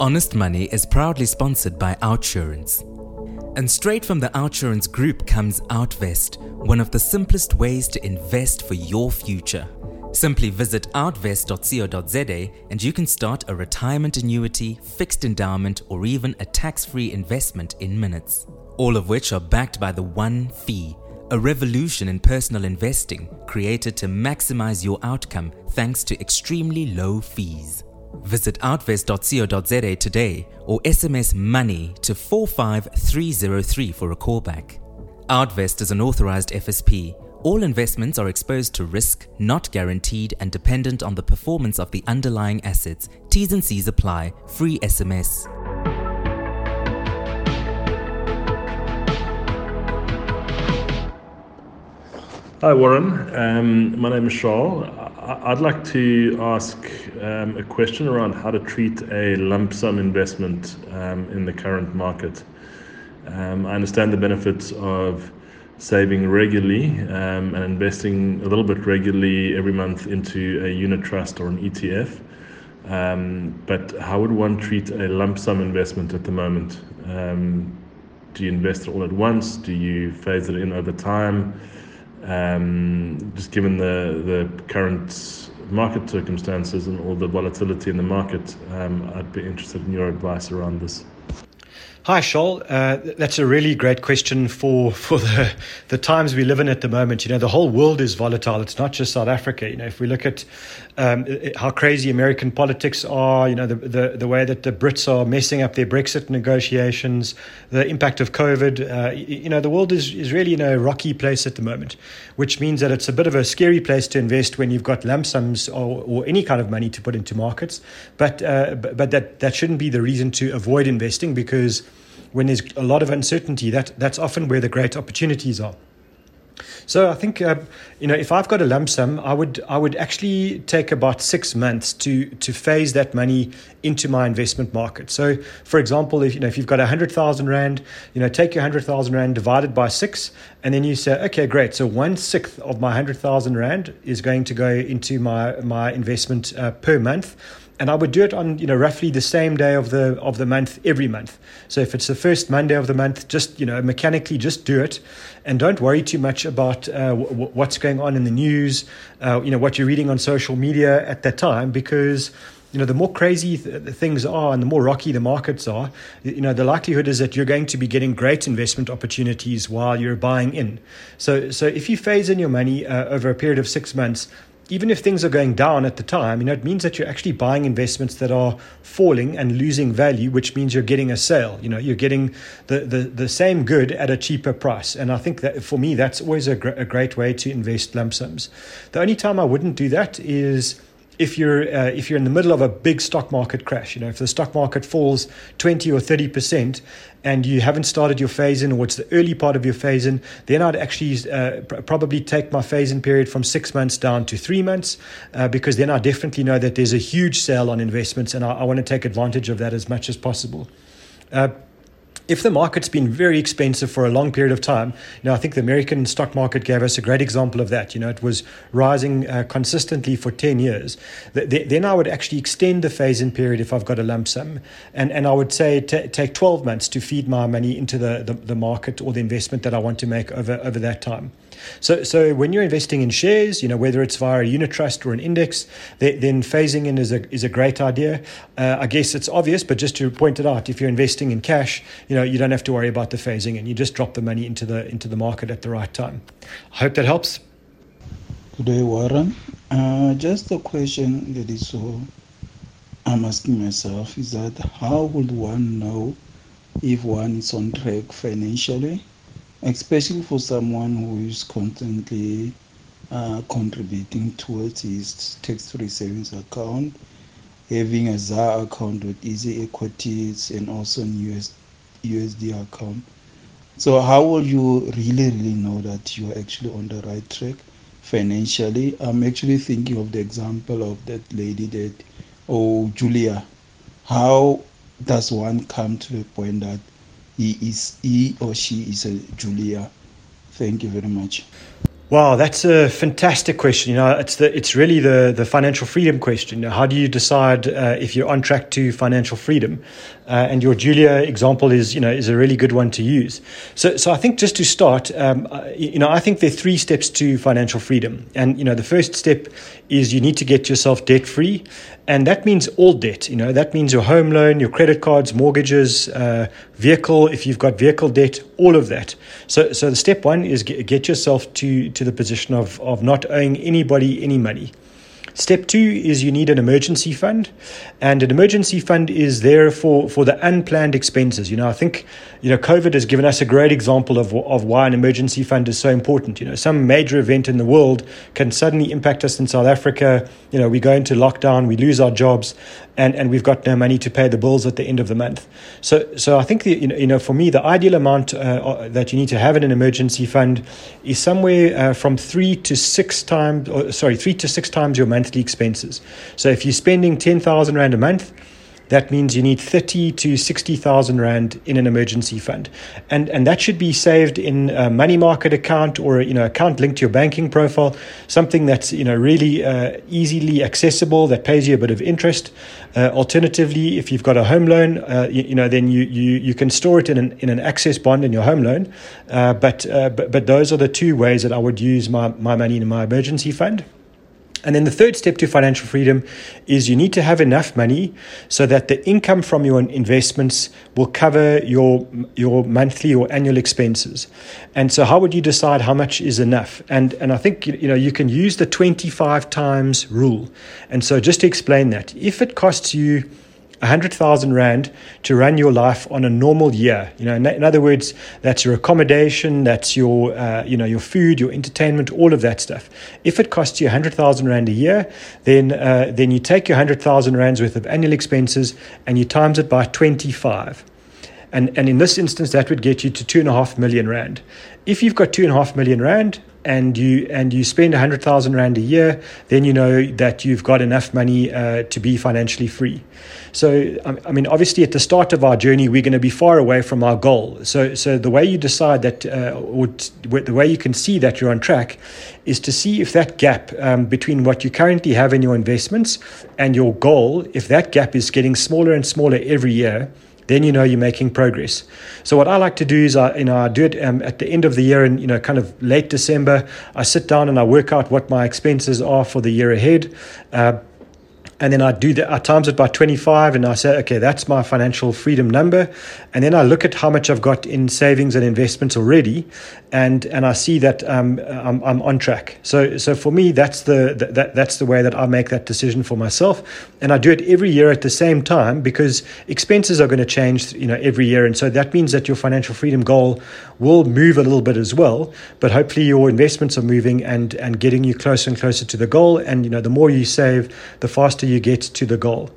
Honest Money is proudly sponsored by Outsurance. And straight from the Outsurance group comes Outvest, one of the simplest ways to invest for your future. Simply visit outvest.co.za and you can start a retirement annuity, fixed endowment, or even a tax free investment in minutes. All of which are backed by the one fee, a revolution in personal investing created to maximize your outcome thanks to extremely low fees. Visit outvest.co.za today or SMS money to 45303 for a callback. Outvest is an authorized FSP. All investments are exposed to risk, not guaranteed, and dependent on the performance of the underlying assets. T's and C's apply. Free SMS. Hi, Warren. Um, my name is. I- I'd like to ask um, a question around how to treat a lump sum investment um, in the current market. Um, I understand the benefits of saving regularly um, and investing a little bit regularly every month into a unit trust or an ETF. Um, but how would one treat a lump sum investment at the moment? Do you invest it all at once? Do you phase it in over time? Um, just given the, the current market circumstances and all the volatility in the market, um, I'd be interested in your advice around this. Hi, Shoal. Uh, that's a really great question for, for the, the times we live in at the moment. You know, the whole world is volatile. It's not just South Africa. You know, if we look at um, how crazy American politics are, you know, the, the, the way that the Brits are messing up their Brexit negotiations, the impact of COVID, uh, you know, the world is, is really in a rocky place at the moment, which means that it's a bit of a scary place to invest when you've got lump sums or, or any kind of money to put into markets. But, uh, but, but that, that shouldn't be the reason to avoid investing because when there's a lot of uncertainty, that, that's often where the great opportunities are. So I think uh, you know if I've got a lump sum, I would I would actually take about six months to to phase that money into my investment market. So for example, if you know if you've got a hundred thousand rand, you know take your hundred thousand rand divided by six, and then you say, okay, great. So one sixth of my hundred thousand rand is going to go into my my investment uh, per month and I would do it on you know roughly the same day of the of the month every month. So if it's the first Monday of the month, just you know mechanically just do it, and don't worry too much about uh, w- what's going on in the news, uh, you know what you're reading on social media at that time because. You know, the more crazy th- things are and the more rocky the markets are, you know, the likelihood is that you're going to be getting great investment opportunities while you're buying in. So, so if you phase in your money uh, over a period of six months, even if things are going down at the time, you know, it means that you're actually buying investments that are falling and losing value, which means you're getting a sale. You know, you're getting the, the, the same good at a cheaper price. And I think that for me, that's always a, gr- a great way to invest lump sums. The only time I wouldn't do that is if you're uh, if you're in the middle of a big stock market crash, you know, if the stock market falls 20 or 30 percent and you haven't started your phase in or it's the early part of your phase in, then I'd actually uh, pr- probably take my phase in period from six months down to three months uh, because then I definitely know that there's a huge sale on investments and I, I want to take advantage of that as much as possible. If the market's been very expensive for a long period of time, you know, I think the American stock market gave us a great example of that. You know, it was rising uh, consistently for 10 years. Th- then I would actually extend the phase in period if I've got a lump sum. And, and I would say t- take 12 months to feed my money into the, the, the market or the investment that I want to make over, over that time. So, so when you're investing in shares, you know whether it's via a unit trust or an index, then phasing in is a is a great idea. Uh, I guess it's obvious, but just to point it out, if you're investing in cash, you know you don't have to worry about the phasing, and you just drop the money into the into the market at the right time. I hope that helps. Good day, Warren. Uh, just a question that is so I'm asking myself is that how would one know if one is on track financially? Especially for someone who is constantly uh, contributing towards his tax-free savings account, having a ZAR account with easy equities and also an US, USD account. So how will you really, really know that you are actually on the right track financially? I'm actually thinking of the example of that lady that, oh, Julia. How does one come to the point that he is he or she is a Julia. Thank you very much. Wow, that's a fantastic question. You know, it's the it's really the the financial freedom question. How do you decide uh, if you're on track to financial freedom? Uh, and your Julia example is, you know, is a really good one to use. So, so I think just to start, um, you know, I think there are three steps to financial freedom. And, you know, the first step is you need to get yourself debt free. And that means all debt, you know, that means your home loan, your credit cards, mortgages, uh, vehicle, if you've got vehicle debt, all of that. So, so the step one is get, get yourself to, to the position of, of not owing anybody any money. Step two is you need an emergency fund, and an emergency fund is there for, for the unplanned expenses. You know, I think you know COVID has given us a great example of of why an emergency fund is so important. You know, some major event in the world can suddenly impact us in South Africa. You know, we go into lockdown, we lose our jobs, and, and we've got no money to pay the bills at the end of the month. So so I think the, you know, you know for me the ideal amount uh, uh that you need to have in an emergency fund is somewhere uh, from three to six times, or, sorry, three to six times your monthly expenses. So if you're spending 10,000 Rand a month, that means you need 30 to 60,000 Rand in an emergency fund. And, and that should be saved in a money market account or, you know, account linked to your banking profile, something that's, you know, really uh, easily accessible that pays you a bit of interest. Uh, alternatively, if you've got a home loan, uh, you, you, know, then you, you, you can store it in an, in an access bond in your home loan. Uh, but, uh, but, but those are the two ways that I would use my, my money in my emergency fund. And then the third step to financial freedom is you need to have enough money so that the income from your investments will cover your your monthly or annual expenses. And so how would you decide how much is enough? And and I think you know you can use the 25 times rule. And so just to explain that, if it costs you 100,000 Rand to run your life on a normal year. You know, in, other words, that's your accommodation, that's your, uh, you know, your food, your entertainment, all of that stuff. If it costs you 100,000 Rand a year, then, uh, then you take your 100,000 Rands worth of annual expenses and you times it by 25. And, and in this instance, that would get you to two and a half million Rand. If you've got two and a half million Rand, and you and you spend 100,000 rand a year then you know that you've got enough money uh, to be financially free. So I mean obviously at the start of our journey we're going to be far away from our goal. So so the way you decide that uh, or t- the way you can see that you're on track is to see if that gap um, between what you currently have in your investments and your goal if that gap is getting smaller and smaller every year then you know you're making progress. So what I like to do is I, you know, I do it um, at the end of the year and, you know, kind of late December, I sit down and I work out what my expenses are for the year ahead. Uh, and then I do that. I times it by 25, and I say, okay, that's my financial freedom number. And then I look at how much I've got in savings and investments already, and and I see that um, I'm, I'm on track. So so for me, that's the that that's the way that I make that decision for myself, and I do it every year at the same time because expenses are going to change, you know, every year, and so that means that your financial freedom goal will move a little bit as well. But hopefully, your investments are moving and and getting you closer and closer to the goal. And you know, the more you save, the faster you get to the goal.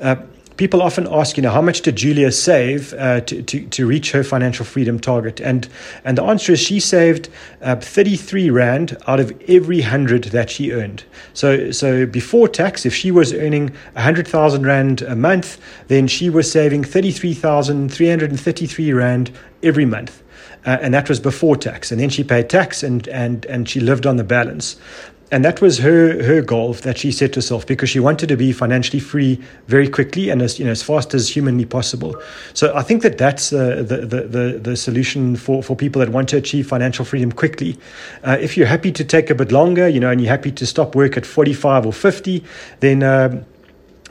Uh, people often ask, you know, how much did Julia save uh, to, to, to reach her financial freedom target? And, and the answer is she saved uh, 33 Rand out of every 100 that she earned. So, so before tax, if she was earning 100,000 Rand a month, then she was saving 33,333 Rand every month. Uh, and that was before tax. And then she paid tax and, and, and she lived on the balance and that was her her goal that she set herself because she wanted to be financially free very quickly and as you know as fast as humanly possible. So I think that that's uh, the, the, the the solution for for people that want to achieve financial freedom quickly. Uh, if you're happy to take a bit longer, you know, and you're happy to stop work at 45 or 50, then um,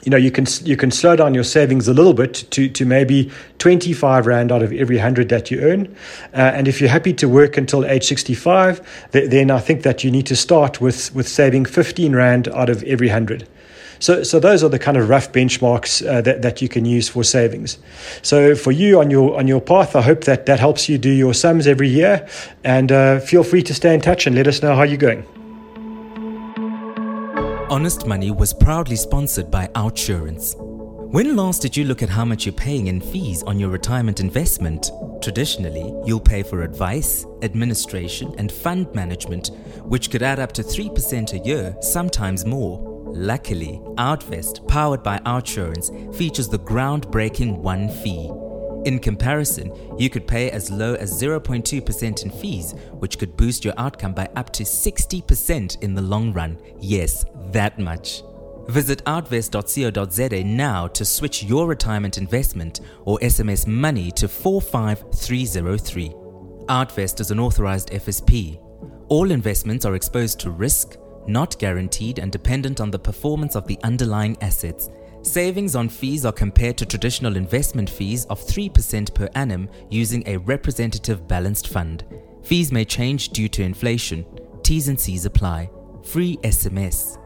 you know you can you can slow down your savings a little bit to to maybe 25 rand out of every 100 that you earn uh, and if you're happy to work until age 65 th- then i think that you need to start with with saving 15 rand out of every 100 so, so those are the kind of rough benchmarks uh, that, that you can use for savings. So for you on your on your path, I hope that that helps you do your sums every year. And uh, feel free to stay in touch and let us know how you're going. Honest Money was proudly sponsored by Outsurance. When last did you look at how much you're paying in fees on your retirement investment? Traditionally, you'll pay for advice, administration, and fund management, which could add up to 3% a year, sometimes more. Luckily, Outvest, powered by Outsurance, features the groundbreaking one fee. In comparison, you could pay as low as 0.2% in fees, which could boost your outcome by up to 60% in the long run. Yes, that much. Visit outvest.co.za now to switch your retirement investment or SMS money to 45303. Outvest is an authorized FSP. All investments are exposed to risk, not guaranteed, and dependent on the performance of the underlying assets. Savings on fees are compared to traditional investment fees of 3% per annum using a representative balanced fund. Fees may change due to inflation. T's and C's apply. Free SMS.